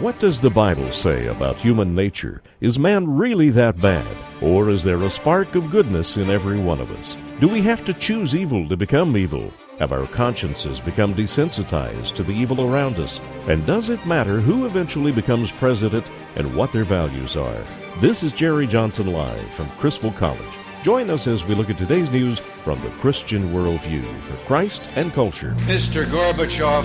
What does the Bible say about human nature? Is man really that bad? Or is there a spark of goodness in every one of us? Do we have to choose evil to become evil? Have our consciences become desensitized to the evil around us? And does it matter who eventually becomes president and what their values are? This is Jerry Johnson Live from Criswell College. Join us as we look at today's news from the Christian worldview for Christ and culture. Mr. Gorbachev,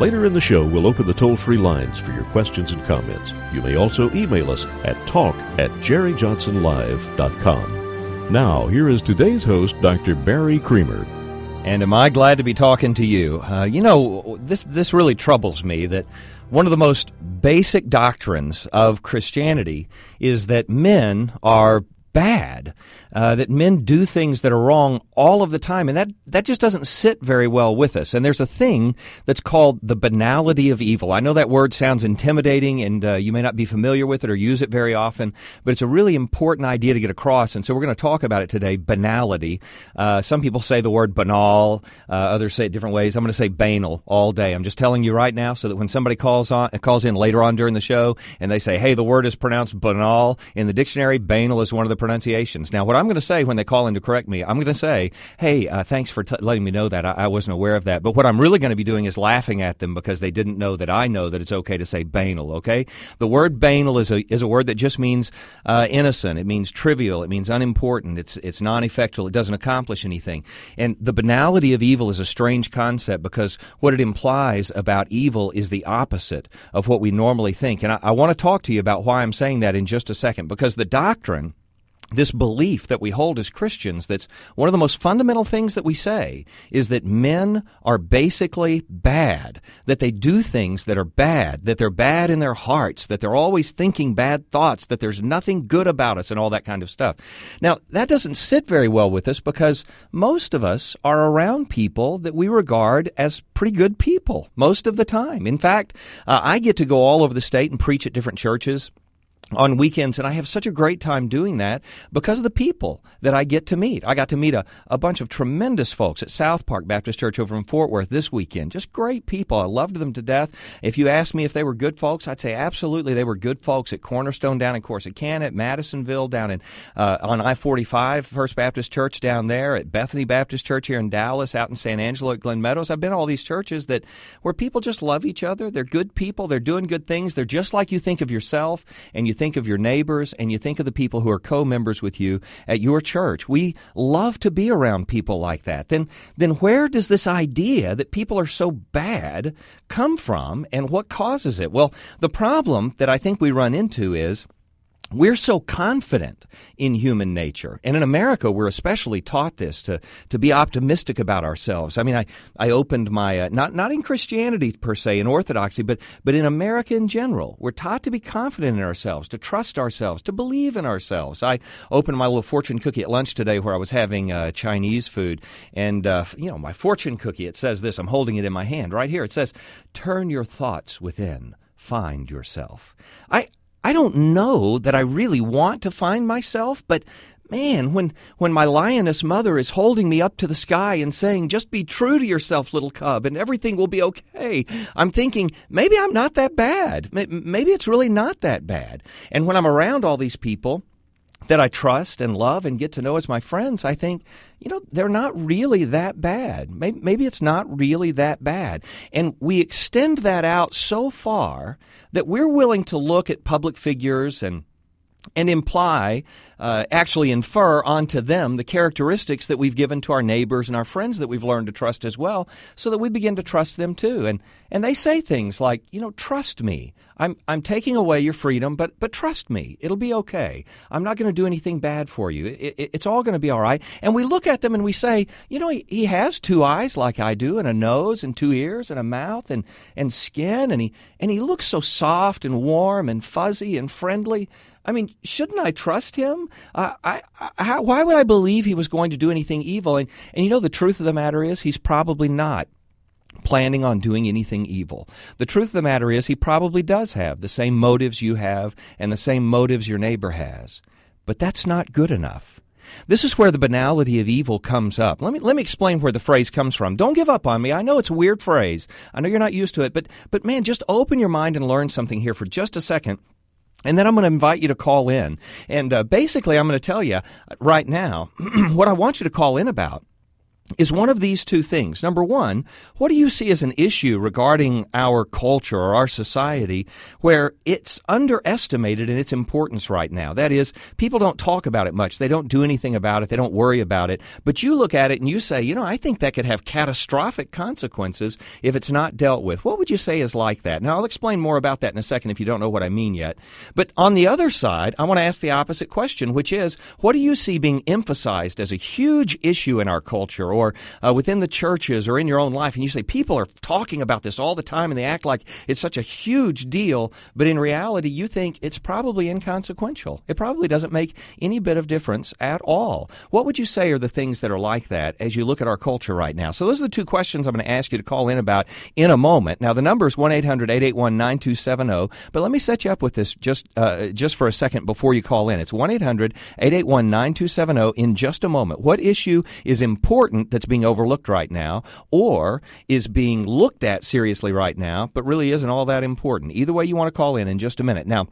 Later in the show, we'll open the toll free lines for your questions and comments. You may also email us at talk at jerryjohnsonlive.com. Now, here is today's host, Dr. Barry Creamer. And am I glad to be talking to you? Uh, you know, this this really troubles me that one of the most basic doctrines of Christianity is that men are bad, uh, that men do things that are wrong all of the time, and that that just doesn't sit very well with us. And there's a thing that's called the banality of evil. I know that word sounds intimidating, and uh, you may not be familiar with it or use it very often, but it's a really important idea to get across. And so we're going to talk about it today. Banality. Uh, some people say the word banal. Uh, others say it different ways. I'm going to say banal all day. I'm just telling you right now, so that when somebody calls on calls in later on during the show and they say, "Hey, the word is pronounced banal," in the dictionary, banal is one of the pronunciations. Now, what I'm going to say when they call in to correct me, I'm going to say, hey, uh, thanks for t- letting me know that. I-, I wasn't aware of that. But what I'm really going to be doing is laughing at them because they didn't know that I know that it's okay to say banal, okay? The word banal is a, is a word that just means uh, innocent. It means trivial. It means unimportant. It's, it's non effectual. It doesn't accomplish anything. And the banality of evil is a strange concept because what it implies about evil is the opposite of what we normally think. And I, I want to talk to you about why I'm saying that in just a second because the doctrine this belief that we hold as Christians that's one of the most fundamental things that we say is that men are basically bad, that they do things that are bad, that they're bad in their hearts, that they're always thinking bad thoughts, that there's nothing good about us and all that kind of stuff. Now, that doesn't sit very well with us because most of us are around people that we regard as pretty good people most of the time. In fact, uh, I get to go all over the state and preach at different churches on weekends, and I have such a great time doing that because of the people that I get to meet. I got to meet a, a bunch of tremendous folks at South Park Baptist Church over in Fort Worth this weekend. Just great people. I loved them to death. If you asked me if they were good folks, I'd say absolutely they were good folks at Cornerstone down in Corsicana, at Madisonville down in uh, on I 45 First Baptist Church down there, at Bethany Baptist Church here in Dallas, out in San Angelo at Glen Meadows. I've been to all these churches that where people just love each other. They're good people. They're doing good things. They're just like you think of yourself, and you think of your neighbors and you think of the people who are co-members with you at your church. We love to be around people like that. Then then where does this idea that people are so bad come from and what causes it? Well, the problem that I think we run into is we're so confident in human nature. And in America, we're especially taught this to, to be optimistic about ourselves. I mean, I, I opened my, uh, not, not in Christianity per se, in Orthodoxy, but, but in America in general. We're taught to be confident in ourselves, to trust ourselves, to believe in ourselves. I opened my little fortune cookie at lunch today where I was having uh, Chinese food. And, uh, you know, my fortune cookie, it says this, I'm holding it in my hand right here. It says, turn your thoughts within find yourself. I, I don't know that I really want to find myself, but man, when, when my lioness mother is holding me up to the sky and saying, just be true to yourself, little cub, and everything will be okay, I'm thinking, maybe I'm not that bad. Maybe it's really not that bad. And when I'm around all these people, that I trust and love and get to know as my friends, I think, you know, they're not really that bad. Maybe, maybe, it's not really that bad. And we extend that out so far that we're willing to look at public figures and and imply, uh, actually infer onto them the characteristics that we've given to our neighbors and our friends that we've learned to trust as well, so that we begin to trust them too. And and they say things like, you know, trust me. I'm I'm taking away your freedom, but but trust me, it'll be okay. I'm not going to do anything bad for you. It, it, it's all going to be all right. And we look at them and we say, you know, he, he has two eyes like I do, and a nose, and two ears, and a mouth, and and skin, and he and he looks so soft and warm and fuzzy and friendly. I mean, shouldn't I trust him? Uh, I, I, how, why would I believe he was going to do anything evil? And, and you know, the truth of the matter is, he's probably not planning on doing anything evil. The truth of the matter is, he probably does have the same motives you have and the same motives your neighbor has. But that's not good enough. This is where the banality of evil comes up. Let me let me explain where the phrase comes from. Don't give up on me. I know it's a weird phrase. I know you're not used to it, but but man, just open your mind and learn something here for just a second and then I'm going to invite you to call in. And uh, basically, I'm going to tell you right now what I want you to call in about is one of these two things. Number one, what do you see as an issue regarding our culture or our society where it's underestimated in its importance right now? That is, people don't talk about it much. They don't do anything about it. They don't worry about it. But you look at it and you say, you know, I think that could have catastrophic consequences if it's not dealt with. What would you say is like that? Now, I'll explain more about that in a second if you don't know what I mean yet. But on the other side, I want to ask the opposite question, which is, what do you see being emphasized as a huge issue in our culture or uh, within the churches or in your own life, and you say people are talking about this all the time and they act like it's such a huge deal, but in reality, you think it's probably inconsequential. It probably doesn't make any bit of difference at all. What would you say are the things that are like that as you look at our culture right now? So, those are the two questions I'm going to ask you to call in about in a moment. Now, the number is 1 800 881 9270, but let me set you up with this just, uh, just for a second before you call in. It's 1 800 881 9270 in just a moment. What issue is important that's being overlooked right now, or is being looked at seriously right now, but really isn't all that important. Either way, you want to call in in just a minute. Now,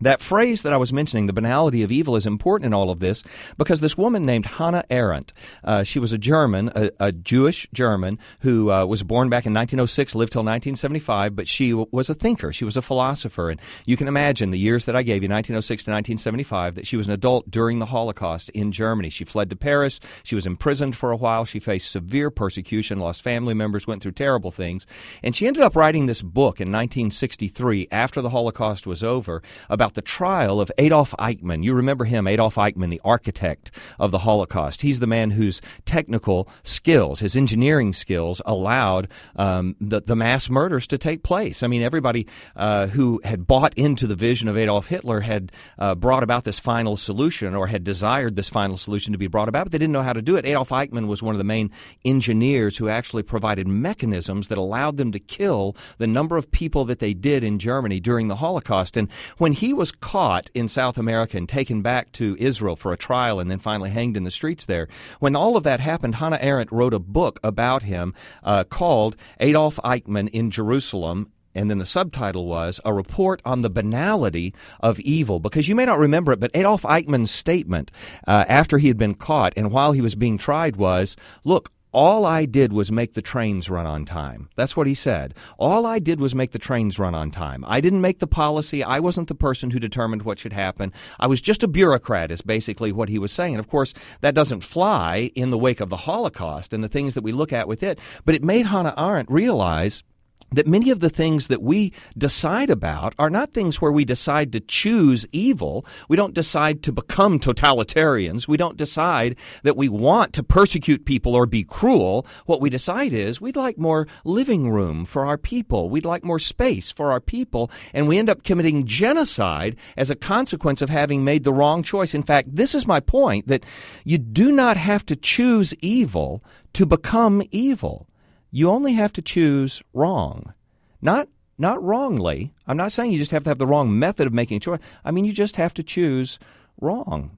that phrase that I was mentioning, the banality of evil, is important in all of this because this woman named Hannah Arendt, uh, she was a German, a, a Jewish German who uh, was born back in 1906, lived till 1975, but she w- was a thinker. She was a philosopher. And you can imagine the years that I gave you, 1906 to 1975, that she was an adult during the Holocaust in Germany. She fled to Paris. She was imprisoned for a while. She faced severe persecution, lost family members, went through terrible things. And she ended up writing this book in 1963 after the Holocaust was over about the trial of Adolf Eichmann. You remember him, Adolf Eichmann, the architect of the Holocaust. He's the man whose technical skills, his engineering skills, allowed um, the, the mass murders to take place. I mean, everybody uh, who had bought into the vision of Adolf Hitler had uh, brought about this final solution or had desired this final solution to be brought about, but they didn't know how to do it. Adolf Eichmann was one of the main engineers who actually provided mechanisms that allowed them to kill the number of people that they did in Germany during the Holocaust. And when he was caught in South America and taken back to Israel for a trial and then finally hanged in the streets there, when all of that happened, Hannah Arendt wrote a book about him uh, called Adolf Eichmann in Jerusalem and then the subtitle was A Report on the Banality of Evil. Because you may not remember it, but Adolf Eichmann's statement uh, after he had been caught and while he was being tried was Look, all I did was make the trains run on time. That's what he said. All I did was make the trains run on time. I didn't make the policy. I wasn't the person who determined what should happen. I was just a bureaucrat, is basically what he was saying. And of course, that doesn't fly in the wake of the Holocaust and the things that we look at with it. But it made Hannah Arendt realize that many of the things that we decide about are not things where we decide to choose evil. We don't decide to become totalitarians. We don't decide that we want to persecute people or be cruel. What we decide is we'd like more living room for our people. We'd like more space for our people. And we end up committing genocide as a consequence of having made the wrong choice. In fact, this is my point that you do not have to choose evil to become evil. You only have to choose wrong. Not not wrongly. I'm not saying you just have to have the wrong method of making a choice. I mean you just have to choose wrong.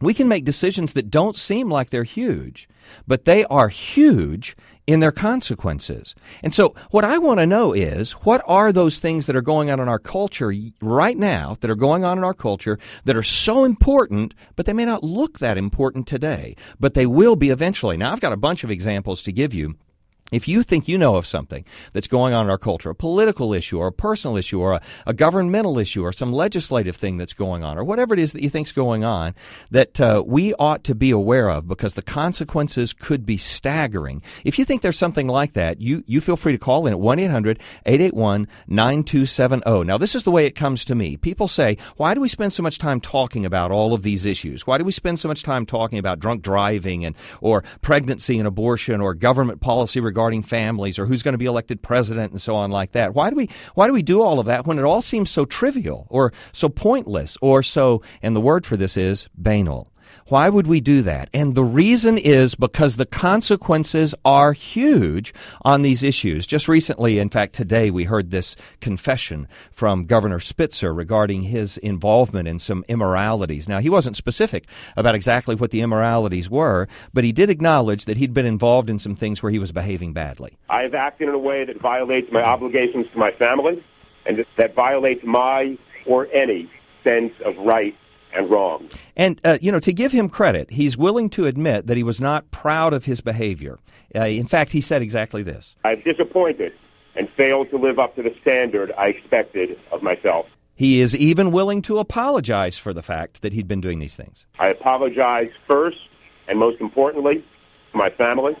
We can make decisions that don't seem like they're huge, but they are huge in their consequences. And so, what I want to know is what are those things that are going on in our culture right now, that are going on in our culture, that are so important, but they may not look that important today, but they will be eventually. Now, I've got a bunch of examples to give you If you think you know of something that's going on in our culture, a political issue or a personal issue or a, a governmental issue or some legislative thing that's going on or whatever it is that you think's going on that uh, we ought to be aware of because the consequences could be staggering. If you think there's something like that, you, you feel free to call in at 1-800-881-9270. Now, this is the way it comes to me. People say, why do we spend so much time talking about all of these issues? Why do we spend so much time talking about drunk driving and or pregnancy and abortion or government policy regarding regarding families or who's going to be elected president and so on like that. Why do we why do we do all of that when it all seems so trivial or so pointless or so and the word for this is banal? Why would we do that? And the reason is because the consequences are huge on these issues. Just recently, in fact, today, we heard this confession from Governor Spitzer regarding his involvement in some immoralities. Now, he wasn't specific about exactly what the immoralities were, but he did acknowledge that he'd been involved in some things where he was behaving badly. I've acted in a way that violates my obligations to my family and that violates my or any sense of right and wrong. And, uh, you know, to give him credit, he's willing to admit that he was not proud of his behavior. Uh, in fact, he said exactly this I've disappointed and failed to live up to the standard I expected of myself. He is even willing to apologize for the fact that he'd been doing these things. I apologize first and most importantly to my family.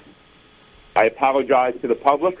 I apologize to the public,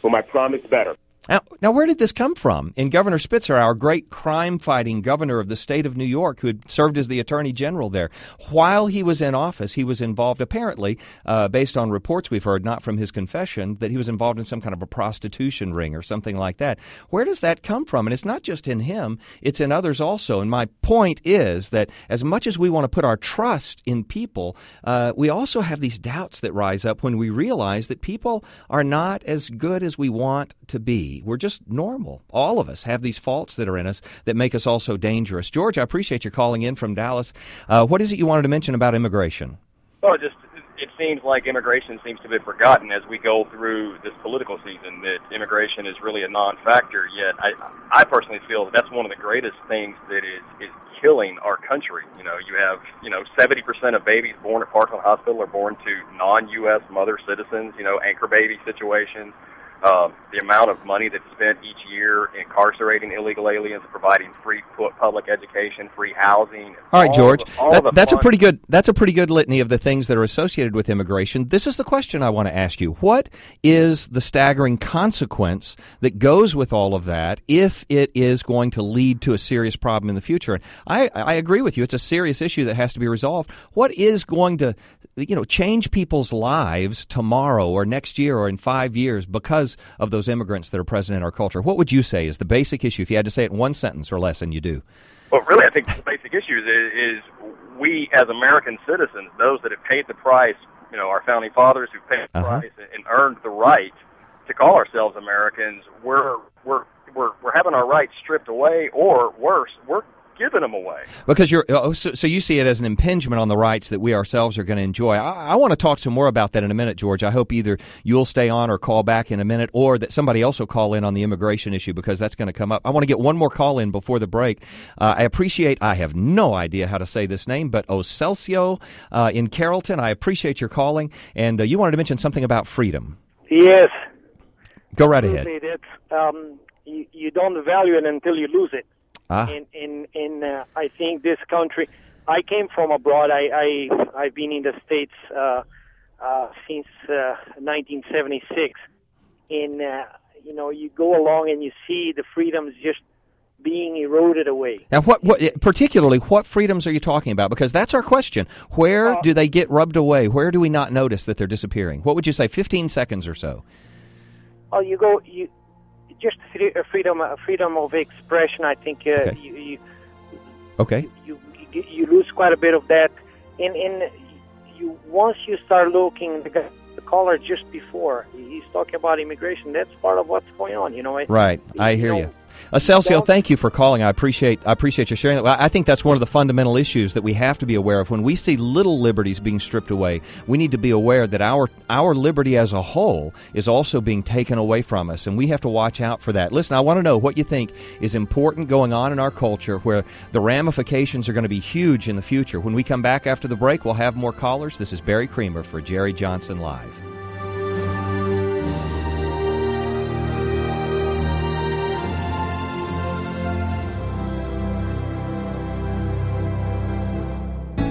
whom I promised better. Now, now, where did this come from? In Governor Spitzer, our great crime fighting governor of the state of New York, who had served as the attorney general there, while he was in office, he was involved, apparently, uh, based on reports we've heard, not from his confession, that he was involved in some kind of a prostitution ring or something like that. Where does that come from? And it's not just in him, it's in others also. And my point is that as much as we want to put our trust in people, uh, we also have these doubts that rise up when we realize that people are not as good as we want to be. We're just normal. All of us have these faults that are in us that make us also dangerous. George, I appreciate your calling in from Dallas. Uh, what is it you wanted to mention about immigration? Well, just it seems like immigration seems to be forgotten as we go through this political season. That immigration is really a non-factor. Yet, I I personally feel that that's one of the greatest things that is is killing our country. You know, you have you know 70% of babies born at Parkland Hospital are born to non-U.S. mother citizens. You know, anchor baby situations uh, the amount of money that's spent each year incarcerating illegal aliens, providing free public education, free housing. All right, all George, the, that, that's a pretty good that's a pretty good litany of the things that are associated with immigration. This is the question I want to ask you: What is the staggering consequence that goes with all of that if it is going to lead to a serious problem in the future? And I, I agree with you; it's a serious issue that has to be resolved. What is going to you know, change people's lives tomorrow or next year or in five years because of those immigrants that are present in our culture? What would you say is the basic issue if you had to say it in one sentence or less, and you do? Well, really, I think the basic issue is, is we as American citizens, those that have paid the price, you know, our founding fathers who paid the uh-huh. price and earned the right to call ourselves Americans, we're we're we're we're having our rights stripped away, or worse, we're giving them away. Because you're oh, so, so, you see it as an impingement on the rights that we ourselves are going to enjoy. I, I, want to talk some more about that in a minute, George. I hope either you'll stay on or call back in a minute, or that somebody else will call in on the immigration issue because that's going to come up. I want to get one more call in before the break. Uh, I appreciate. I have no idea how to say this name, but Ocelsio uh, in Carrollton. I appreciate your calling, and uh, you wanted to mention something about freedom. Yes. Go right ahead. Um, you, you don't value it until you lose it. Ah. In in in uh, I think this country. I came from abroad. I I I've been in the states uh, uh, since uh, 1976. In uh, you know, you go along and you see the freedoms just being eroded away. Now, what, what particularly what freedoms are you talking about? Because that's our question. Where uh, do they get rubbed away? Where do we not notice that they're disappearing? What would you say? Fifteen seconds or so. Oh, you go you just freedom freedom of expression. I think uh, okay. you, you, okay you, you, you lose quite a bit of that. In in you once you start looking the, the caller just before he's talking about immigration. That's part of what's going on. You know. right. I hear you. Know, Uh, Acelcio, thank you for calling. I appreciate I appreciate you sharing that. I think that's one of the fundamental issues that we have to be aware of. When we see little liberties being stripped away, we need to be aware that our our liberty as a whole is also being taken away from us, and we have to watch out for that. Listen, I want to know what you think is important going on in our culture where the ramifications are going to be huge in the future. When we come back after the break, we'll have more callers. This is Barry Creamer for Jerry Johnson Live.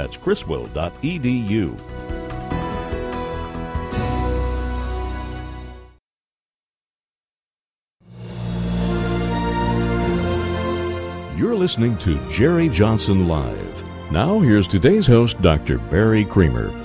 That's criswell.edu. You're listening to Jerry Johnson Live. Now, here's today's host, Dr. Barry Creamer.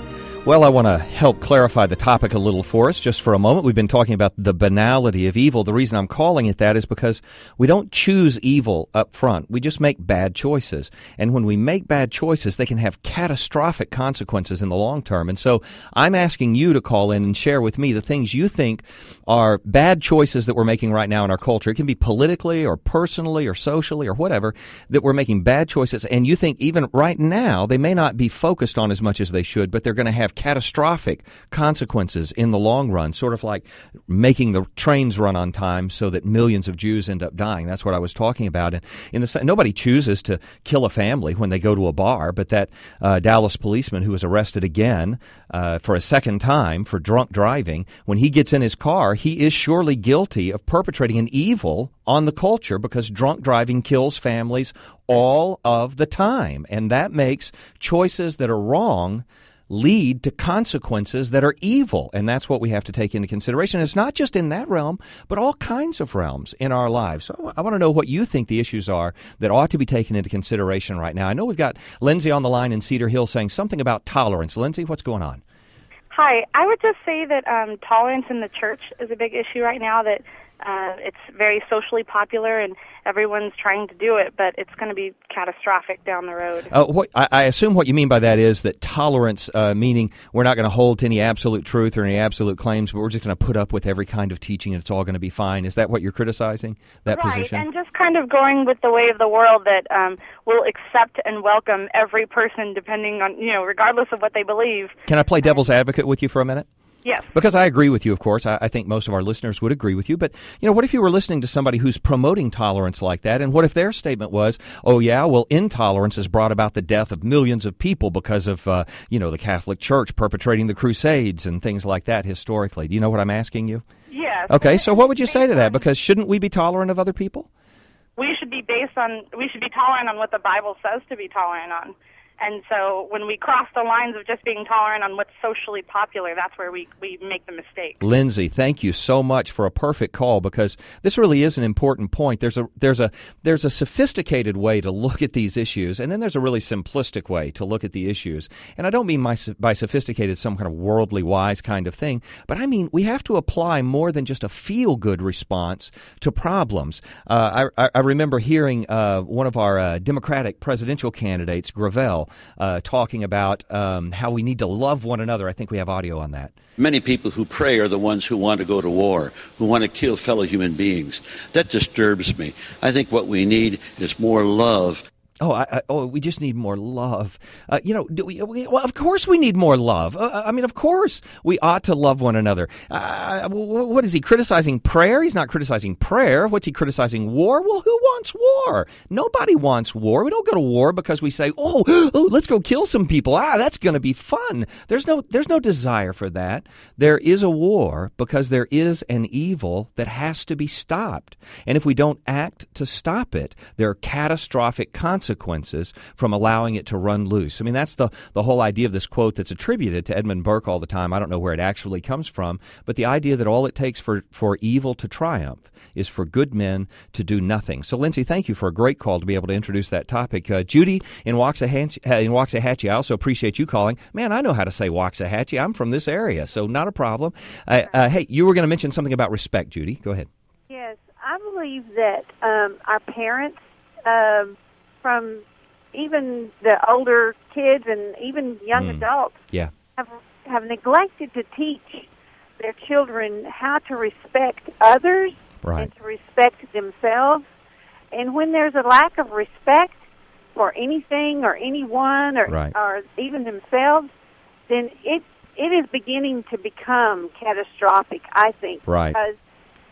Well, I want to help clarify the topic a little for us just for a moment. We've been talking about the banality of evil. The reason I'm calling it that is because we don't choose evil up front. We just make bad choices. And when we make bad choices, they can have catastrophic consequences in the long term. And so I'm asking you to call in and share with me the things you think are bad choices that we're making right now in our culture. It can be politically or personally or socially or whatever that we're making bad choices. And you think even right now they may not be focused on as much as they should, but they're going to have catastrophic consequences in the long run, sort of like making the trains run on time so that millions of Jews end up dying. That's what I was talking about. And in the nobody chooses to kill a family when they go to a bar, but that uh, Dallas policeman who was arrested again uh, for a second time for drunk driving, when he gets in his car, he is surely guilty of perpetrating an evil on the culture because drunk driving kills families all of the time. And that makes choices that are wrong lead to consequences that are evil. And that's what we have to take into consideration. It's not just in that realm, but all kinds of realms in our lives. So I want to know what you think the issues are that ought to be taken into consideration right now. I know we've got Lindsay on the line in Cedar Hill saying something about tolerance. Lindsay, what's going on? Hi. I would just say that um, tolerance in the church is a big issue right now, that uh, it's very socially popular and everyone's trying to do it, but it's going to be catastrophic down the road. Uh, what, I, I, assume what you mean by that is that tolerance, uh, meaning we're not going to hold to any absolute truth or any absolute claims, but we're just going to put up with every kind of teaching and it's all going to be fine. Is that what you're criticizing? That right, position? and just kind of going with the way of the world that um, will accept and welcome every person, depending on you know, regardless of what they believe. Can I play devil's advocate with you for a minute? Yes. Because I agree with you, of course. I, I, think most of our listeners would agree with you. But, you know, what if you were listening to somebody who's promoting tolerance like that? And what if their statement was, oh, yeah, well, intolerance has brought about the death of millions of people because of, uh, you know, the Catholic Church perpetrating the Crusades and things like that historically? Do you know what I'm asking you? Yes. Okay, so what would you say to that? Because shouldn't we be tolerant of other people? We should be based on, we should be tolerant on what the Bible says to be tolerant on. And so when we cross the lines of just being tolerant on what's socially popular, that's where we, we make the mistake. Lindsay, thank you so much for a perfect call because this really is an important point. There's a there's a there's a sophisticated way to look at these issues, and then there's a really simplistic way to look at the issues. And I don't mean my, by sophisticated some kind of worldly wise kind of thing, but I mean we have to apply more than just a feel good response to problems. Uh, I, I remember hearing uh, one of our uh, Democratic presidential candidates, Gravel uh, talking about um, how we need to love one another. I think we have audio on that. Many people who pray are the ones who want to go to war, who want to kill fellow human beings. That disturbs me. I think what we need is more love Oh, I, I, oh, we just need more love. Uh, you know, we, we, well, of course we need more love. Uh, uh, I mean, of course we ought to love one another. Uh, what is he criticizing prayer? He's not criticizing prayer. What's he criticizing? War? Well, who wants war? Nobody wants war. We don't go to war because we say, "Oh, oh let's go kill some people." Ah, that's going to be fun. There's no, there's no desire for that. There is a war because there is an evil that has to be stopped, and if we don't act to stop it, there are catastrophic consequences consequences from allowing it to run loose. I mean, that's the, the whole idea of this quote that's attributed to Edmund Burke all the time. I don't know where it actually comes from, but the idea that all it takes for, for evil to triumph is for good men to do nothing. So, Lindsay, thank you for a great call to be able to introduce that topic. Uh, Judy in Waxahachie, uh, in Waxahachie, I also appreciate you calling. Man, I know how to say Waxahachie. I'm from this area, so not a problem. Uh, uh hey, you were going to mention something about respect, Judy. Go ahead. Yes, I believe that um, our parents, um, from even the older kids and even young mm. adults, yeah. have have neglected to teach their children how to respect others right. and to respect themselves. And when there's a lack of respect for anything or anyone or right. or even themselves, then it it is beginning to become catastrophic. I think right. because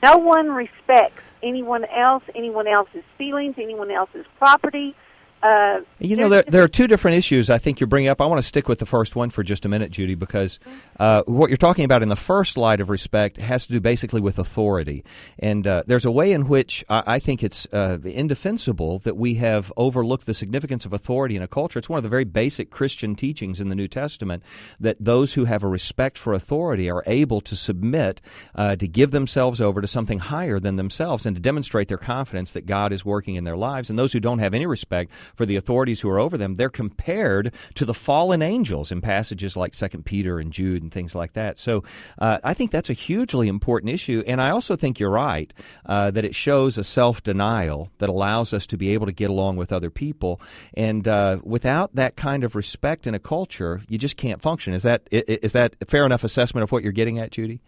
no one respects anyone else, anyone else's feelings, anyone else's property. Uh, you know, there, there are two different issues I think you're bringing up. I want to stick with the first one for just a minute, Judy, because uh, what you're talking about in the first light of respect has to do basically with authority. And uh, there's a way in which I, I think it's uh, indefensible that we have overlooked the significance of authority in a culture. It's one of the very basic Christian teachings in the New Testament that those who have a respect for authority are able to submit, uh, to give themselves over to something higher than themselves, and to demonstrate their confidence that God is working in their lives. And those who don't have any respect for the authorities who are over them, they're compared to the fallen angels in passages like Second Peter and Jude and things like that. So uh, I think that's a hugely important issue, and I also think you're right uh, that it shows a self denial that allows us to be able to get along with other people, and uh, without that kind of respect in a culture, you just can't function. Is that is that fair enough assessment of what you're getting at, Judy?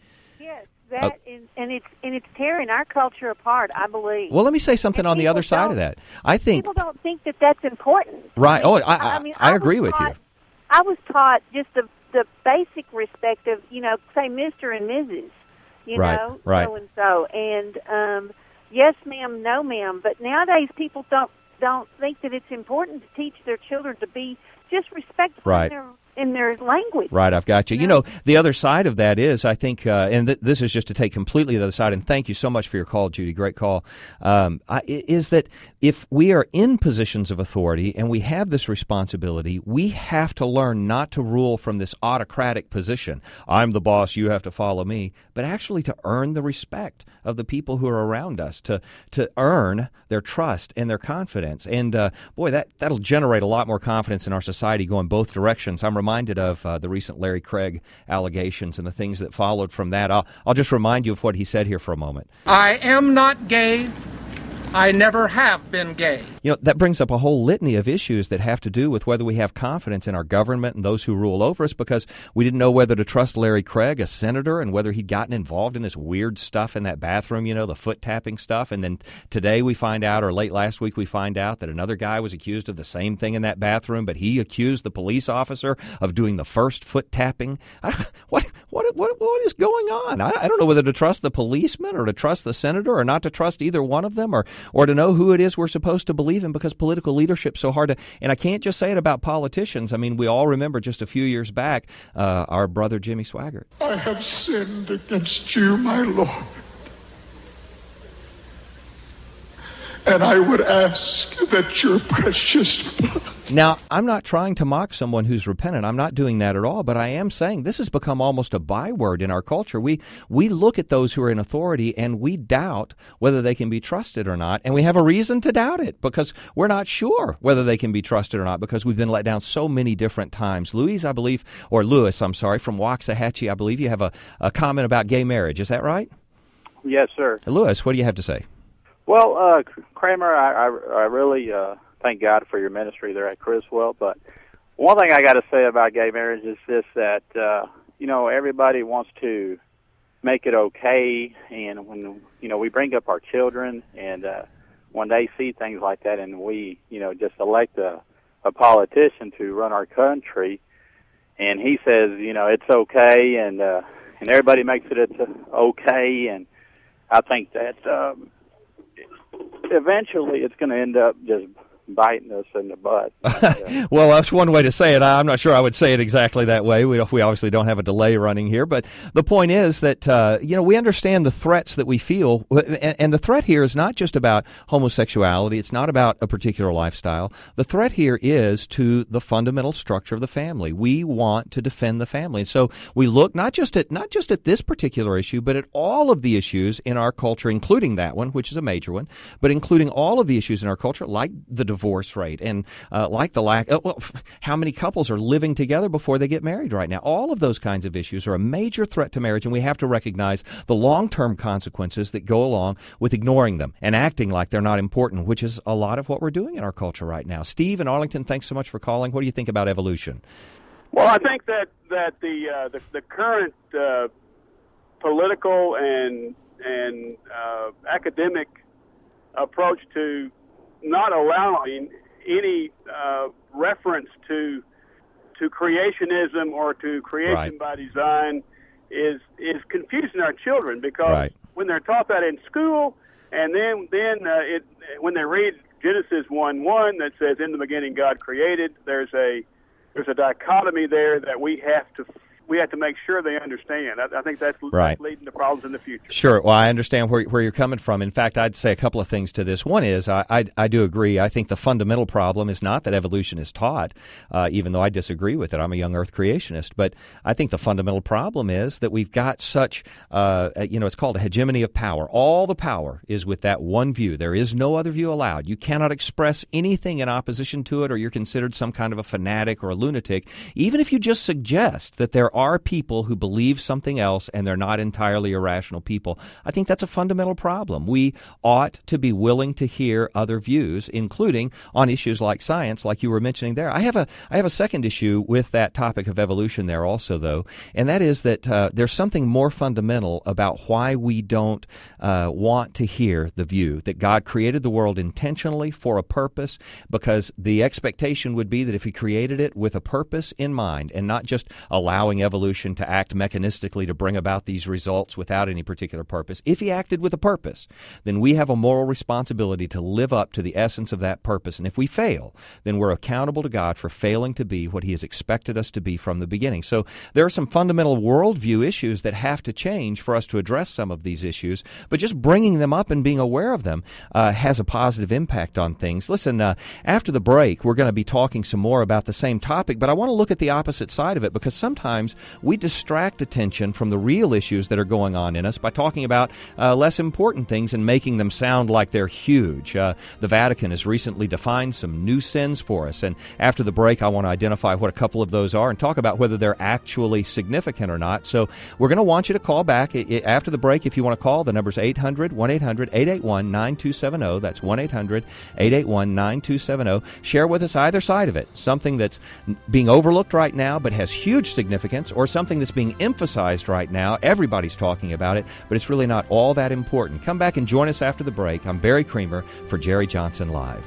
That uh, is, and it's and it's tearing our culture apart. I believe. Well, let me say something and on the other side of that. I think people don't think that that's important. Right. I mean, oh, I, I, I, mean, I agree with taught, you. I was taught just the the basic respect of you know say Mister and Mrs. You right, know right. so and so and um, yes ma'am no ma'am. But nowadays people don't don't think that it's important to teach their children to be just respectful right. in their in their language. Right, I've got you. You know, the other side of that is, I think, uh, and th- this is just to take completely the other side, and thank you so much for your call, Judy. Great call. Um, I, is that if we are in positions of authority and we have this responsibility, we have to learn not to rule from this autocratic position. I'm the boss, you have to follow me, but actually to earn the respect of the people who are around us, to to earn their trust and their confidence. And uh, boy, that that'll generate a lot more confidence in our society going both directions. I'm reminded of uh, the recent Larry Craig allegations and the things that followed from that. I'll, I'll just remind you of what he said here for a moment. I am not gay. I never have been gay. You know, that brings up a whole litany of issues that have to do with whether we have confidence in our government and those who rule over us because we didn't know whether to trust Larry Craig, a senator, and whether he'd gotten involved in this weird stuff in that bathroom, you know, the foot tapping stuff. And then today we find out, or late last week we find out, that another guy was accused of the same thing in that bathroom, but he accused the police officer of doing the first foot tapping. what, what, what, what is going on? I, I don't know whether to trust the policeman or to trust the senator or not to trust either one of them or or to know who it is we're supposed to believe in because political leadership's so hard to. And I can't just say it about politicians. I mean, we all remember just a few years back uh, our brother Jimmy Swaggart. I have sinned against you, my Lord. And I would ask that your precious blood now, I'm not trying to mock someone who's repentant. I'm not doing that at all, but I am saying this has become almost a byword in our culture. We we look at those who are in authority and we doubt whether they can be trusted or not, and we have a reason to doubt it because we're not sure whether they can be trusted or not because we've been let down so many different times. Louise, I believe, or Lewis, I'm sorry, from Waxahachie, I believe you have a, a comment about gay marriage. Is that right? Yes, sir. Lewis, what do you have to say? Well, uh, Creamer, I, I, I really uh, thank God for your ministry there at Criswell. But one thing I got to say about gay marriage is this: that uh, you know everybody wants to make it okay, and when you know we bring up our children, and uh, when they see things like that, and we you know just elect a, a politician to run our country, and he says you know it's okay, and uh, and everybody makes it it's okay, and I think that um, eventually it's going to end up just biting us in the butt. well, that's one way to say it. I'm not sure I would say it exactly that way. We, we obviously don't have a delay running here, but the point is that uh, you know we understand the threats that we feel, and, and, the threat here is not just about homosexuality. It's not about a particular lifestyle. The threat here is to the fundamental structure of the family. We want to defend the family, and so we look not just at not just at this particular issue, but at all of the issues in our culture, including that one, which is a major one, but including all of the issues in our culture, like the divorce rate and uh, like the lack. Uh, well, how many couples are living together before they get married right now? All of those kinds of issues are a major threat to marriage, and we have to recognize the long-term consequences that go along with ignoring them and acting like they're not important, which is a lot of what we're doing in our culture right now. Steve in Arlington, thanks so much for calling. What do you think about evolution? Well, I think that that the uh, the, the current uh, political and and uh, academic approach to not allowing any uh, reference to to creationism or to creation right. by design is is confusing our children because right. when they're taught that in school and then then uh, it when they read Genesis one one that says in the beginning God created there's a there's a dichotomy there that we have to we have to make sure they understand. I, I think that's right. leading to problems in the future. Sure. Well, I understand where, where you're coming from. In fact, I'd say a couple of things to this. One is I, I, I do agree. I think the fundamental problem is not that evolution is taught, uh, even though I disagree with it. I'm a young Earth creationist. But I think the fundamental problem is that we've got such, uh, you know, it's called a hegemony of power. All the power is with that one view. There is no other view allowed. You cannot express anything in opposition to it, or you're considered some kind of a fanatic or a lunatic, even if you just suggest that there are people who believe something else and they're not entirely irrational people. I think that's a fundamental problem. We ought to be willing to hear other views, including on issues like science, like you were mentioning there. I have a I have a second issue with that topic of evolution there also, though, and that is that uh, there's something more fundamental about why we don't uh, want to hear the view that God created the world intentionally for a purpose, because the expectation would be that if He created it with a purpose in mind and not just allowing evolution to act mechanistically to bring about these results without any particular purpose. If he acted with a purpose, then we have a moral responsibility to live up to the essence of that purpose. And if we fail, then we're accountable to God for failing to be what he has expected us to be from the beginning. So there are some fundamental worldview issues that have to change for us to address some of these issues, but just bringing them up and being aware of them uh, has a positive impact on things. Listen, uh, after the break, we're going to be talking some more about the same topic, but I want to look at the opposite side of it because sometimes we distract attention from the real issues that are going on in us by talking about uh, less important things and making them sound like they're huge. Uh, the Vatican has recently defined some new sins for us, and after the break, I want to identify what a couple of those are and talk about whether they're actually significant or not. So we're going to want you to call back after the break if you want to call. The number's 800 1 800 881 9270. That's 1 800 881 9270. Share with us either side of it, something that's being overlooked right now but has huge significance, or something that's being emphasized right now. Everybody's talking about it, but it's really not all that important. Come back and join us after the break. I'm Barry Creamer for Jerry Johnson Live.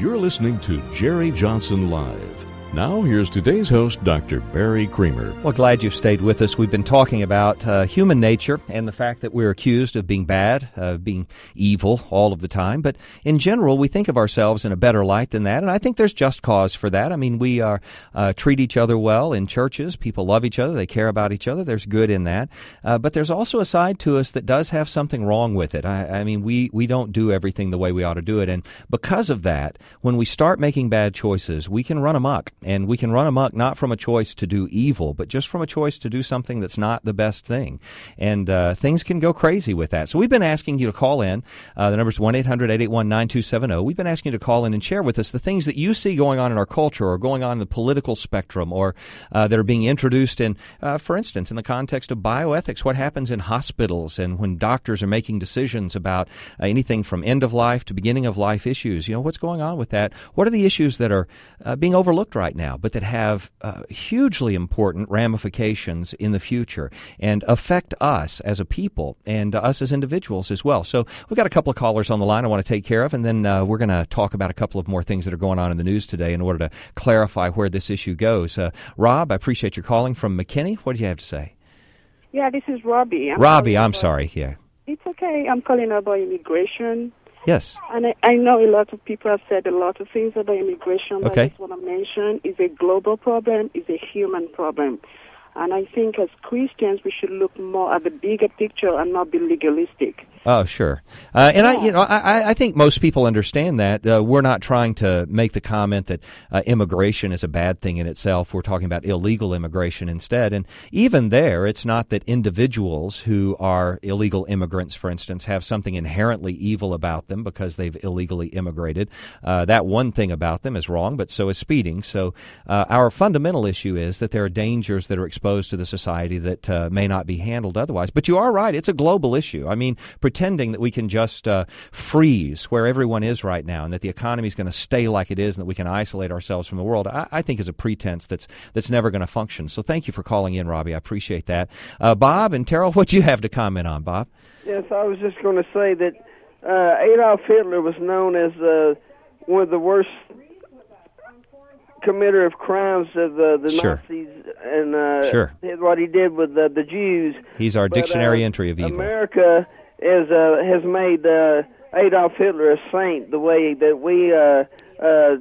You're listening to Jerry Johnson Live. Now, here's today's host, Dr. Barry Creamer. Well, glad you've stayed with us. We've been talking about uh, human nature and the fact that we're accused of being bad, of uh, being evil all of the time. But in general, we think of ourselves in a better light than that, and I think there's just cause for that. I mean, we are uh, treat each other well in churches. People love each other. They care about each other. There's good in that. Uh, but there's also a side to us that does have something wrong with it. I, I mean, we, we don't do everything the way we ought to do it. And because of that, when we start making bad choices, we can run amok and we can run amok not from a choice to do evil, but just from a choice to do something that's not the best thing. And uh, things can go crazy with that. So we've been asking you to call in. Uh, the number is 1 800 881 9270. We've been asking you to call in and share with us the things that you see going on in our culture or going on in the political spectrum or uh, that are being introduced in, uh, for instance, in the context of bioethics, what happens in hospitals and when doctors are making decisions about uh, anything from end of life to beginning of life issues. You know, what's going on with that? What are the issues that are uh, being overlooked right right now, but that have uh, hugely important ramifications in the future and affect us as a people and us as individuals as well. So we've got a couple of callers on the line I want to take care of, and then uh, we're going to talk about a couple of more things that are going on in the news today in order to clarify where this issue goes. Uh, Rob, I appreciate your calling from McKinney. What do you have to say? Yeah, this is Robbie. I'm Robbie, I'm about, sorry. Yeah. It's okay. I'm calling about immigration. Yes. And I, I, know a lot of people have said a lot of things about immigration. Okay. I just want to mention it's a global problem, it's a human problem. And I think as Christians, we should look more at the bigger picture and not be legalistic. Oh, sure. Uh, and I, you know, I, I think most people understand that. Uh, we're not trying to make the comment that uh, immigration is a bad thing in itself. We're talking about illegal immigration instead. And even there, it's not that individuals who are illegal immigrants, for instance, have something inherently evil about them because they've illegally immigrated. Uh, that one thing about them is wrong, but so is speeding. So uh, our fundamental issue is that there are dangers that are exposed to the society that uh, may not be handled otherwise. But you are right; it's a global issue. I mean pretending that we can just uh, freeze where everyone is right now and that the economy is going to stay like it is and that we can isolate ourselves from the world, I, I think is a pretense that's that's never going to function. So thank you for calling in, Robbie. I appreciate that. Uh, Bob and Terrell, what do you have to comment on, Bob? Yes, I was just going to say that uh, Adolf Hitler was known as uh, one of the worst committer of crimes of uh, the sure. Nazis and uh, sure. what he did with uh, the Jews. He's our but, dictionary uh, entry of evil. America is uh, has made uh, Adolf Hitler a saint. The way that we uh, uh,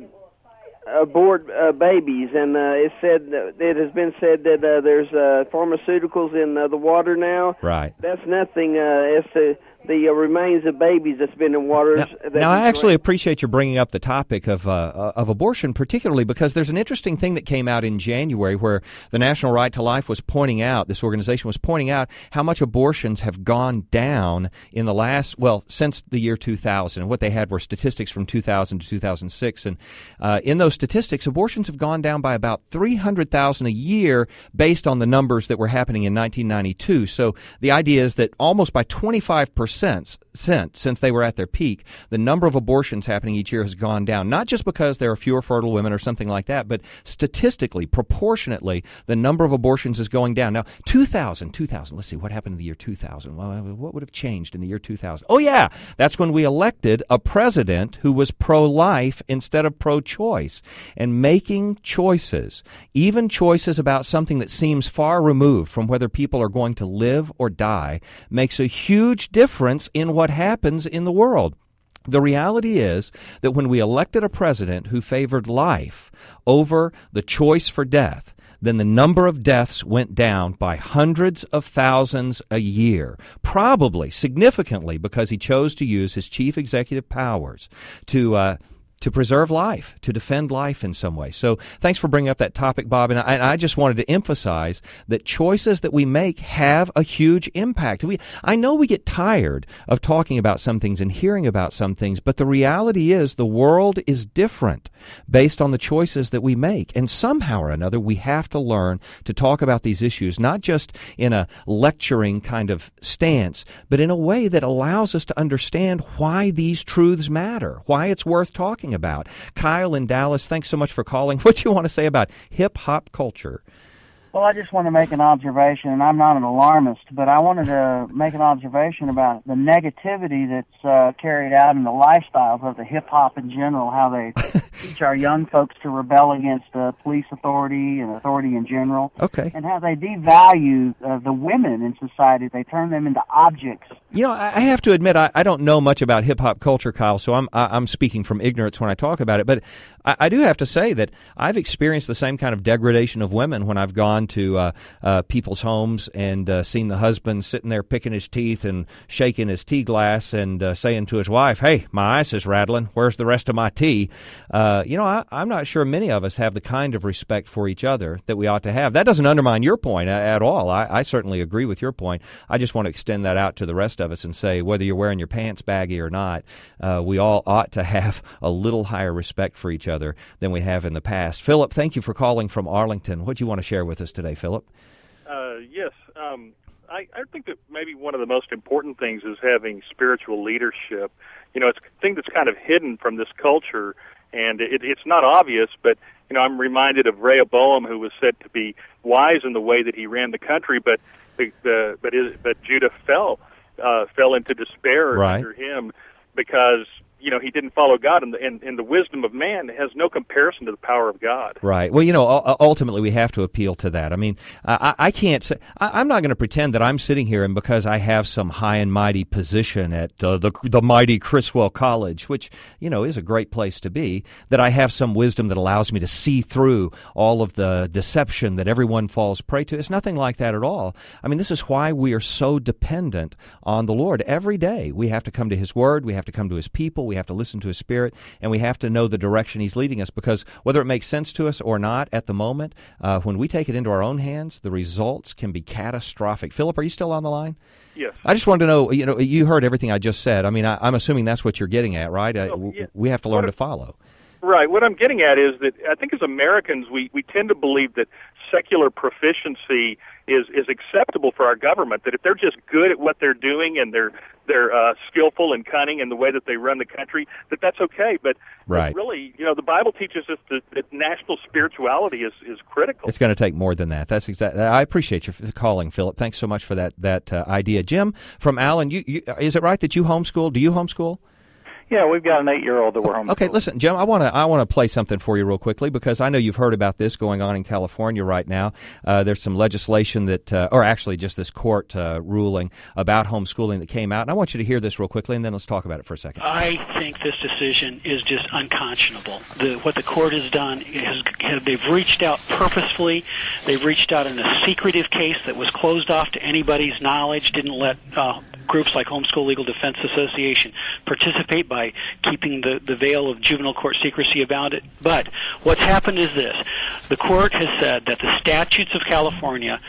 abort uh, babies, and uh, it said it has been said that uh, there's uh, pharmaceuticals in uh, the water now. Right. That's nothing uh, as to the uh, remains of babies that's been in waters. Now, now I actually appreciate you bringing up the topic of uh, of abortion, particularly because there's an interesting thing that came out in January where the National Right to Life was pointing out, this organization was pointing out how much abortions have gone down in the last, well, since the year 2000. And what they had were statistics from 2000 to 2006. And uh, in those statistics, abortions have gone down by about 300,000 a year based on the numbers that were happening in 1992. So the idea is that almost by 25 percent sense since since they were at their peak, the number of abortions happening each year has gone down. Not just because there are fewer fertile women or something like that, but statistically, proportionately, the number of abortions is going down. Now, 2000, 2000. Let's see what happened in the year 2000. Well, what would have changed in the year 2000? Oh yeah, that's when we elected a president who was pro-life instead of pro-choice, and making choices, even choices about something that seems far removed from whether people are going to live or die, makes a huge difference in what happens in the world. The reality is that when we elected a president who favored life over the choice for death, then the number of deaths went down by hundreds of thousands a year, probably significantly because he chose to use his chief executive powers to uh, to preserve life, to defend life in some way. So thanks for bringing up that topic, Bob. And I, I, just wanted to emphasize that choices that we make have a huge impact. We, I know we get tired of talking about some things and hearing about some things, but the reality is the world is different based on the choices that we make. And somehow or another, we have to learn to talk about these issues, not just in a lecturing kind of stance, but in a way that allows us to understand why these truths matter, why it's worth talking talking about. Kyle in Dallas, thanks so much for calling. What do you want to say about hip hop culture? Well, I just want to make an observation, and I'm not an alarmist, but I wanted to make an observation about the negativity that's uh, carried out in the lifestyles of the hip hop in general, how they teach our young folks to rebel against uh, police authority and authority in general. Okay. And how they devalue uh, the women in society. They turn them into objects. You know, I have to admit, I, I don't know much about hip hop culture, Kyle, so I'm, I'm speaking from ignorance when I talk about it, but I, I do have to say that I've experienced the same kind of degradation of women when I've gone to uh, uh, people's homes and uh, seen the husband sitting there picking his teeth and shaking his tea glass and uh, saying to his wife, "Hey, my ice is rattling. Where's the rest of my tea?" Uh, you know, I, am not sure many of us have the kind of respect for each other that we ought to have. That doesn't undermine your point at all. I, I certainly agree with your point. I just want to extend that out to the rest of us and say, whether you're wearing your pants baggy or not, uh, we all ought to have a little higher respect for each other than we have in the past. Philip, thank you for calling from Arlington. What do you want to share with us today, Philip? Uh, yes. Um, I, I think that maybe one of the most important things is having spiritual leadership. You know, it's a thing that's kind of hidden from this culture, and it, it's not obvious, but you know, I'm reminded of Rehoboam, who was said to be wise in the way that he ran the country, but the, the but his, but Judah fell uh, fell into despair Right. under him because you know he didn't follow God, and the, and, and the wisdom of man has no comparison to the power of God. Right. Well, you know, ultimately we have to appeal to that. I mean, I, I can't say, I, I'm not going to pretend that I'm sitting here and because I have some high and mighty position at uh, the, the mighty Criswell College, which, you know, is a great place to be, that I have some wisdom that allows me to see through all of the deception that everyone falls prey to. It's nothing like that at all. I mean, this is why we are so dependent on the Lord. Every day we have to come to His Word, we have to come to His people, we have to listen to His Spirit, and we have to know the direction He's leading us because whether it makes sense to us or not at the moment, uh, when we take it into our own hands, the results can be catastrophic. Philip, are you still on the line? Yes. I just wanted to know, you know, you heard everything I just said. I mean, I, I'm assuming that's what you're getting at, right? Oh, yeah. We have to learn to follow. Right. What I'm getting at is that I think as Americans we, we tend to believe that secular proficiency is is acceptable for our government. That if they're just good at what they're doing and they're they're uh, skillful and cunning in the way that they run the country, that that's okay. But Right. really, you know, the Bible teaches us that, that national spirituality is is critical. It's going to take more than that. That's exactly. I appreciate your calling, Philip. Thanks so much for that that uh, idea, Jim from Allen. You, you is it right that you homeschool? Do you homeschool? Yeah, we've got an eight-year-old that we're home. Okay, listen, Jim. I want to I want to play something for you real quickly because I know you've heard about this going on in California right now. Uh, there's some legislation that, uh, or actually just this court uh, ruling about homeschooling that came out, and I want you to hear this real quickly, and then let's talk about it for a second. I think this decision is just unconscionable. The, what the court has done is has, they've reached out purposefully. They've reached out in a secretive case that was closed off to anybody's knowledge. Didn't let uh, groups like Homeschool Legal Defense Association participate by keeping the, the veil of juvenile court secrecy about it. But what's happened is this: the court has said that the statutes of California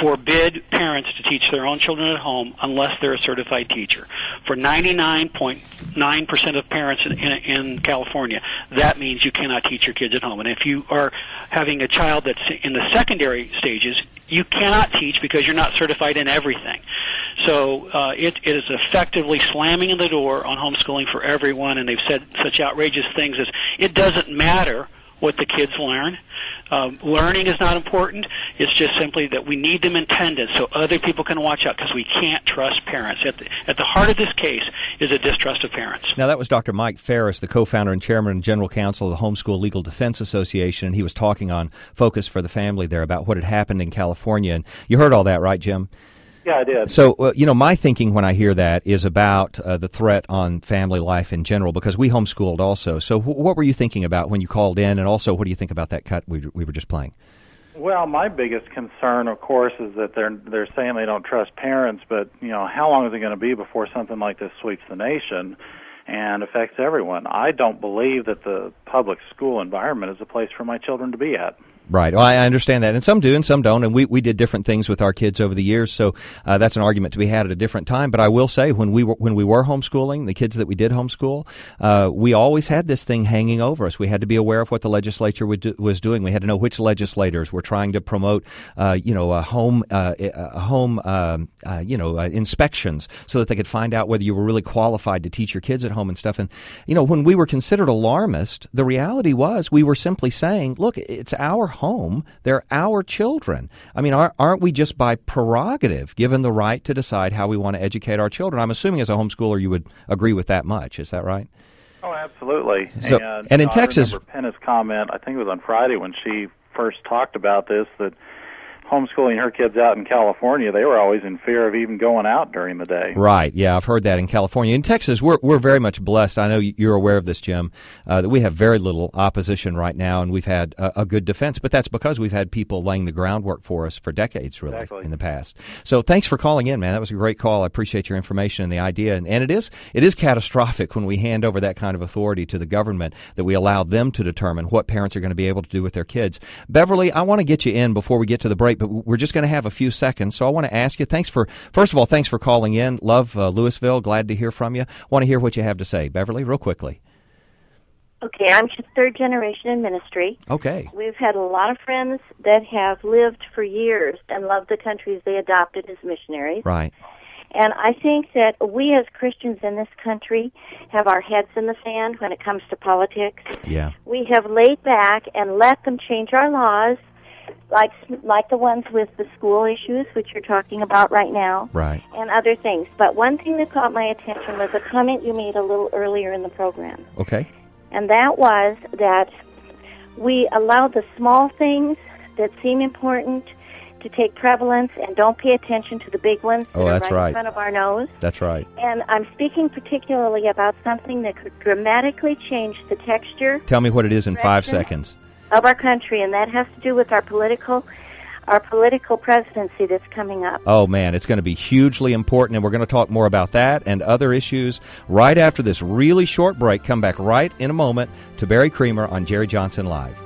forbid parents to teach their own children at home unless they're a certified teacher. For 99.9% of parents in, in, in California, that means you cannot teach your kids at home. And if you are having a child that's in the secondary stages, you cannot teach because you're not certified in everything. So uh, it, it is effectively slamming in the door on homeschooling for everyone, and they've said such outrageous things as it doesn't matter what the kids learn. Um, learning is not important. It's just simply that we need them in attendance so other people can watch out because we can't trust parents. At the, at the heart of this case is a distrust of parents. Now, that was Dr. Mike Farris, the co founder and chairman and general counsel of the Homeschool Legal Defense Association, and he was talking on Focus for the Family there about what had happened in California. And you heard all that, right, Jim? Yeah, I did. So, uh, you know, my thinking when I hear that is about uh, the threat on family life in general because we homeschooled also. So, wh- what were you thinking about when you called in? And also, what do you think about that cut we, we were just playing? Well, my biggest concern, of course, is that they're they're saying they don't trust parents, but you know, how long is it going to be before something like this sweeps the nation and affects everyone? I don't believe that the public school environment is a place for my children to be at. Right. Well, I understand that. And some do and some don't. And we, we did different things with our kids over the years. So uh, that's an argument to be had at a different time. But I will say, when we were, when we were homeschooling, the kids that we did homeschool, uh, we always had this thing hanging over us. We had to be aware of what the legislature do, was doing. We had to know which legislators were trying to promote, uh, you know, a home, uh, a home, um, uh, you know, uh, inspections so that they could find out whether you were really qualified to teach your kids at home and stuff. And, you know, when we were considered alarmist, the reality was we were simply saying, look, it's our home. They're our children. I mean, aren't, we just by prerogative given the right to decide how we want to educate our children? I'm assuming as a homeschooler you would agree with that much. Is that right? Oh, absolutely. So- and, and in uh, Texas- I remember Penna's comment. I think it was on Friday when she first talked about this that homeschooling her kids out in California, they were always in fear of even going out during the day. Right. Yeah, I've heard that in California. In Texas, we're we're very much blessed. I know you're aware of this, Jim, uh, that we have very little opposition right now, and we've had a, a good defense. But that's because we've had people laying the groundwork for us for decades, really, Exactly. in the past. So thanks for calling in, man. That was a great call. I appreciate your information and the idea. And, and it is it is catastrophic when we hand over that kind of authority to the government that we allow them to determine what parents are going to be able to do with their kids. Beverly, I want to get you in before we get to the break, but we're just going to have a few seconds. So I want to ask you. Thanks for first of all, thanks for calling in. Love uh, Louisville. Glad to hear from you. Want to hear what you have to say, Beverly, real quickly. Okay, I'm just third generation in ministry. Okay. We've had a lot of friends that have lived for years and loved the countries they adopted as missionaries. Right. And I think that we as Christians in this country have our heads in the sand when it comes to politics. Yeah. We have laid back and let them change our laws, like like the ones with the school issues, which you're talking about right now, Right. and other things. But one thing that caught my attention was a comment you made a little earlier in the program, Okay. and that was that we allow the small things that seem important to take prevalence and don't pay attention to the big ones oh, that Oh, are that's right, right. in front of our nose. That's right. And I'm speaking particularly about something that could dramatically change the texture Tell me what it is in five seconds. Of our country, and that has to do with our political, our political presidency that's coming up. Oh man, it's going to be hugely important, and we're going to talk more about that and other issues right after this really short break. Come back right in a moment to Barry Creamer on Jerry Johnson Live.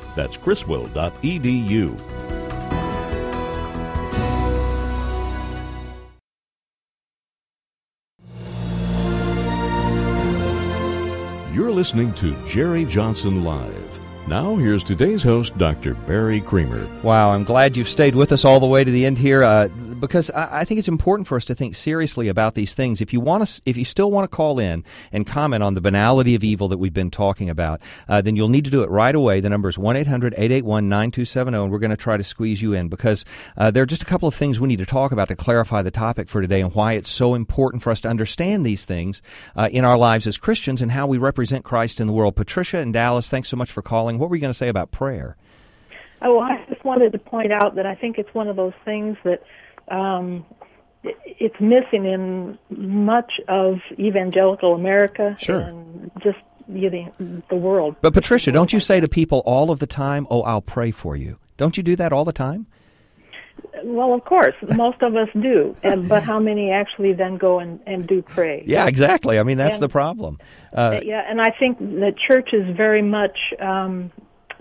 That's criswell.edu. You're listening to Jerry Johnson Live. Now, here's today's host, Dr. Barry Creamer. Wow, I'm glad you've stayed with us all the way to the end here, uh, because I, I think it's important for us to think seriously about these things. If you want to, if you still want to call in and comment on the banality of evil that we've been talking about, uh, then you'll need to do it right away. The number is one 9270 and we're going to try to squeeze you in because uh, there are just a couple of things we need to talk about to clarify the topic for today and why it's so important for us to understand these things uh, in our lives as Christians and how we represent Christ in the world. Patricia and Dallas, thanks so much for calling. What were you going to say about prayer? Oh, I just wanted to point out that I think it's one of those things that um, it's missing in much of evangelical America Sure. and just you know, the world. But Patricia, don't you say to people all of the time, "Oh, I'll pray for you"? Don't you do that all the time? Well, of course, most of us do, and, but how many actually then go and, and do pray? Yeah, exactly. I mean, that's And- the problem. Uh, yeah, and I think the church is very much um,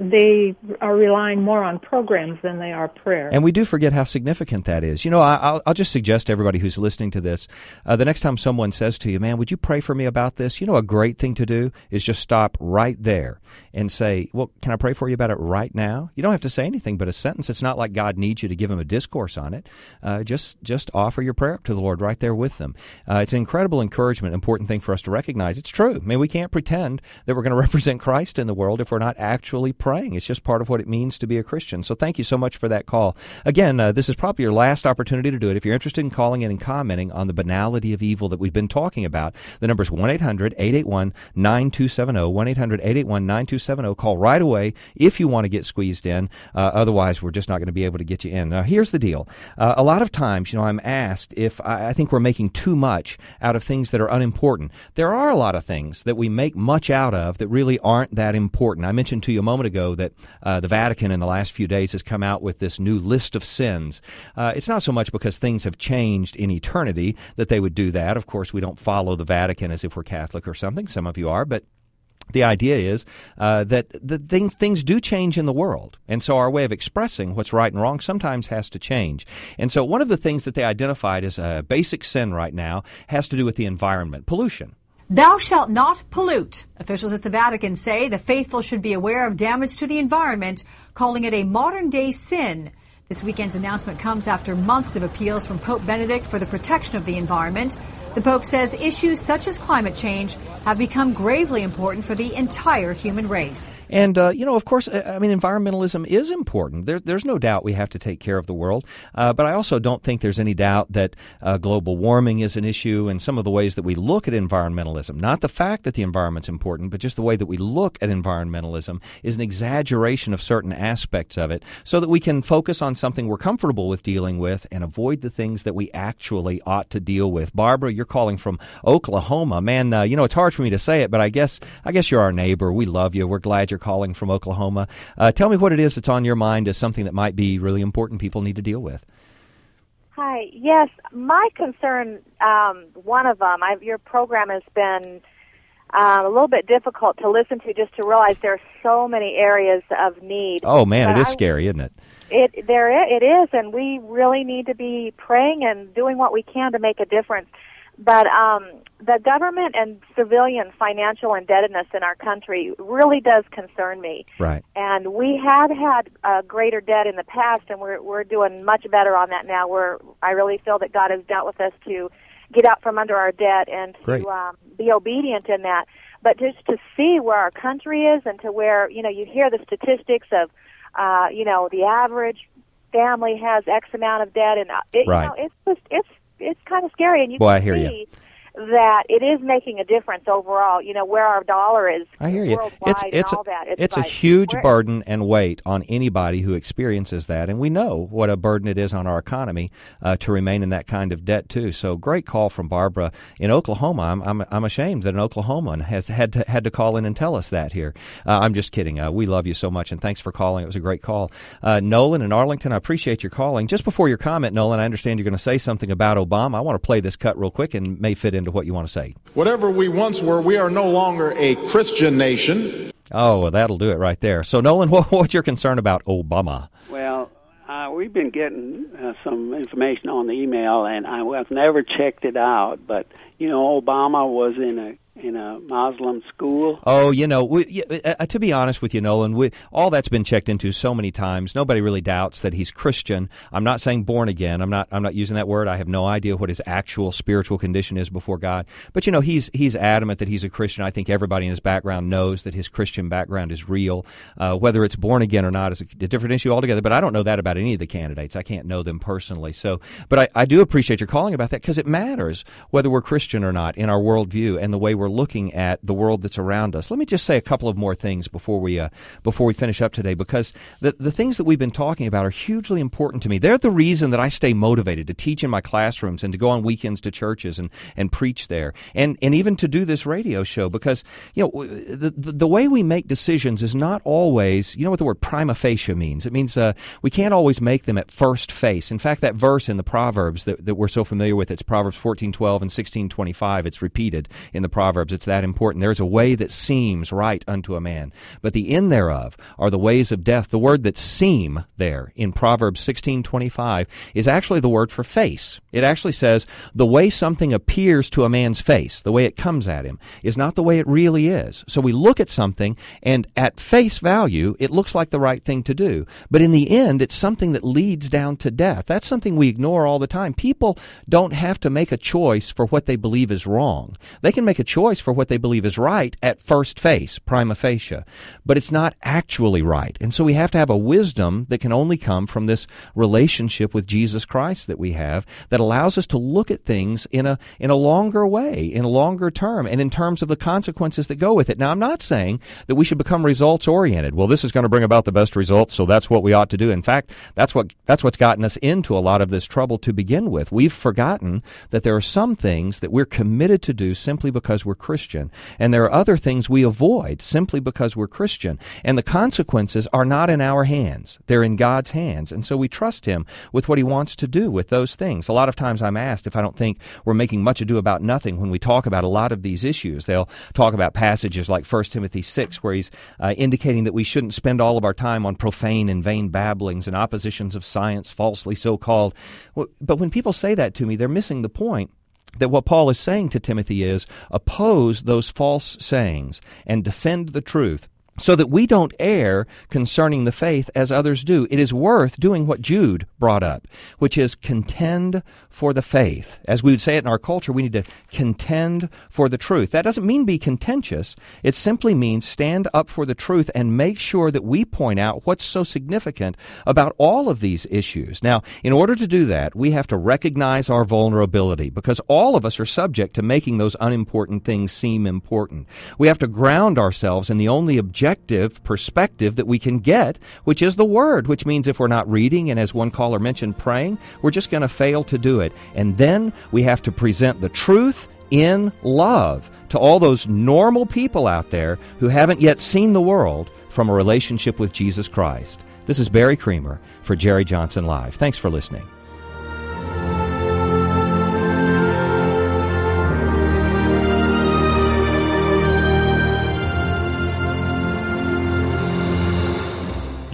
they are relying more on programs than they are prayer. And we do forget how significant that is. You know, I, I'll, I'll just suggest to everybody who's listening to this uh, the next time someone says to you, man, would you pray for me about this? You know, a great thing to do is just stop right there and say, well, can I pray for you about it right now? You don't have to say anything but a sentence. It's not like God needs you to give him a discourse on it. Uh, just, just offer your prayer up to the Lord right there with them. Uh, it's an incredible encouragement, important thing for us to recognize. It's true. I mean, we can't pretend that we're going to represent Christ in the world if we're not actually praying. It's just part of what it means to be a Christian. So thank you so much for that call. Again, uh, this is probably your last opportunity to do it. If you're interested in calling in and commenting on the banality of evil that we've been talking about, the number is 1 800 881 9270. 1 800 881 9270. Call right away if you want to get squeezed in. Uh, otherwise, we're just not going to be able to get you in. Now, here's the deal. Uh, a lot of times, you know, I'm asked if I, I think we're making too much out of things that are unimportant. There are a lot of things that we make much out of that really aren't that important. I mentioned to you a moment ago that uh, the Vatican in the last few days has come out with this new list of sins. Uh, it's not so much because things have changed in eternity that they would do that. Of course, we don't follow the Vatican as if we're Catholic or something. Some of you are, but the idea is uh, that the things things do change in the world, and so our way of expressing what's right and wrong sometimes has to change. And so one of the things that they identified as a basic sin right now has to do with the environment, pollution. Thou shalt not pollute. Officials at the Vatican say the faithful should be aware of damage to the environment, calling it a modern day sin. This weekend's announcement comes after months of appeals from Pope Benedict for the protection of the environment. The Pope says issues such as climate change have become gravely important for the entire human race. And, uh, you know, of course, I mean, environmentalism is important. There, there's no doubt we have to take care of the world. Uh, but I also don't think there's any doubt that uh, global warming is an issue and some of the ways that we look at environmentalism. Not the fact that the environment's important, but just the way that we look at environmentalism is an exaggeration of certain aspects of it so that we can focus on something we're comfortable with dealing with and avoid the things that we actually ought to deal with. Barbara, you're calling from Oklahoma. Man, uh, you know, it's hard for me to say it, but I guess I guess you're our neighbor. We love you. We're glad you're calling from Oklahoma. Uh, tell me what it is that's on your mind as something that might be really important people need to deal with. Hi. Yes, my concern, um, one of them, I've, your program has been uh, a little bit difficult to listen to just to realize there are so many areas of need. Oh man, but it is I, scary, isn't it? It there it is, and we really need to be praying and doing what we can to make a difference. But um, the government and civilian financial indebtedness in our country really does concern me. Right. And we have had uh, greater debt in the past, and we're we're doing much better on that now. We're I really feel that God has dealt with us to get out from under our debt and to um, be obedient in that. But just to see where our country is, and to where you know you hear the statistics of, uh, you know, the average family has X amount of debt, and uh, it, right. you know, it's just it's it's kind of scary, and you Boy, can I hear see you that it is making a difference overall. You know where our dollar is. I hear you. It's it's all that. it's, like, a huge burden and weight on anybody who experiences that, and we know what a burden it is on our economy uh, to remain in that kind of debt too. So great call from Barbara in Oklahoma. I'm I'm, I'm ashamed that an Oklahoman has had to had to call in and tell us that here. Uh, I'm just kidding. Uh, we love you so much, and thanks for calling. It was a great call. Uh, Nolan in Arlington, I appreciate your calling. Just before your comment, Nolan, I understand you're going to say something about Obama. I want to play this cut real quick and may fit into what you want to say. Whatever we once were, we are no longer a Christian nation. Oh, well, that'll do it right there. So, Nolan, what, what's your concern about Obama? Well, uh, we've been getting uh, some information on the email, and I, have never checked it out. But you know, Obama was in a in a Muslim school. Oh, you know, we, uh, to be honest with you, Nolan, we, all that's been checked into so many times. Nobody really doubts that he's Christian. I'm not saying born again. I'm not. I'm not using that word. I have no idea what his actual spiritual condition is before God. But you know, he's he's adamant that he's a Christian. I think everybody in his background knows that his Christian background is real. Uh, whether it's born again or not is a, a, different issue altogether. But I don't know that about any of the candidates. I can't know them personally. So, but I, I do appreciate your calling about that because it matters whether we're Christian or not in our worldview and the way we're looking at the world that's around us. Let me just say a couple of more things before we uh, before we finish up today, because the the things that we've been talking about are hugely important to me. They're the reason that I stay motivated to teach in my classrooms and to go on weekends to churches and, and preach there, and and even to do this radio show, because you know the the, way we make decisions is not always. You know what the word prima facie means? It means uh, we can't always make them at first face. In fact, that verse in the Proverbs that, that we're so familiar with, it's Proverbs fourteen twelve and sixteen twenty five. It's repeated in the Proverbs. It's that important. There's a way that seems right unto a man, but the end thereof are the ways of death. The word that seem there in Proverbs 16:25 is actually the word for face. It actually says the way something appears to a man's face, the way it comes at him, is not the way it really is. So we look at something and at face value, it looks like the right thing to do. But in the end, it's something that leads down to death. That's something we ignore all the time. People don't have to make a choice for what they believe is wrong. They can make a choice for what they believe is right at first face, prima facie, but it's not actually right. And so we have to have a wisdom that can only come from this relationship with Jesus Christ that we have that allows us to look at things in a in a longer way, in a longer term, and in terms of the consequences that go with it. Now, I'm not saying that we should become results oriented. Well, this is going to bring about the best results, so that's what we ought to do. In fact, that's what that's what's gotten us into a lot of this trouble to begin with. We've forgotten that there are some things that we're committed to do simply because we're Christian, and there are other things we avoid simply because we're Christian. And the consequences are not in our hands. They're in God's hands. And so we trust Him with what He wants to do with those things. A lot of times I'm asked if I don't think we're making much ado about nothing when we talk about a lot of these issues. They'll talk about passages like 1 Timothy 6, where he's uh, indicating that we shouldn't spend all of our time on profane and vain babblings and oppositions of science, falsely so called. But when people say that to me, they're missing the point that what Paul is saying to Timothy is oppose those false sayings and defend the truth so that we don't err concerning the faith as others do. It is worth doing what Jude brought up, which is contend for the faith. As we would say it in our culture, we need to contend for the truth. That doesn't mean be contentious. It simply means stand up for the truth and make sure that we point out what's so significant about all of these issues. Now, in order to do that, we have to recognize our vulnerability because all of us are subject to making those unimportant things seem important. We have to ground ourselves in the only objective perspective that we can get, which is the Word, which means if we're not reading and, as one caller mentioned, praying, we're just going to fail to do it. And then we have to present the truth in love to all those normal people out there who haven't yet seen the world from a relationship with Jesus Christ. This is Barry Creamer for Jerry Johnson Live. Thanks for listening.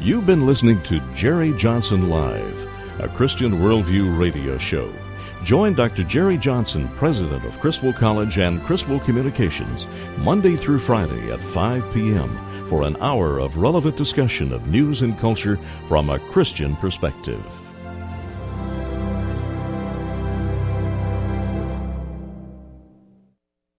You've been listening to Jerry Johnson Live, a Christian Worldview radio show. Join Dr. Jerry Johnson, president of Criswell College and Criswell Communications, Monday through Friday at 5 p.m. for an hour of relevant discussion of news and culture from a Christian perspective.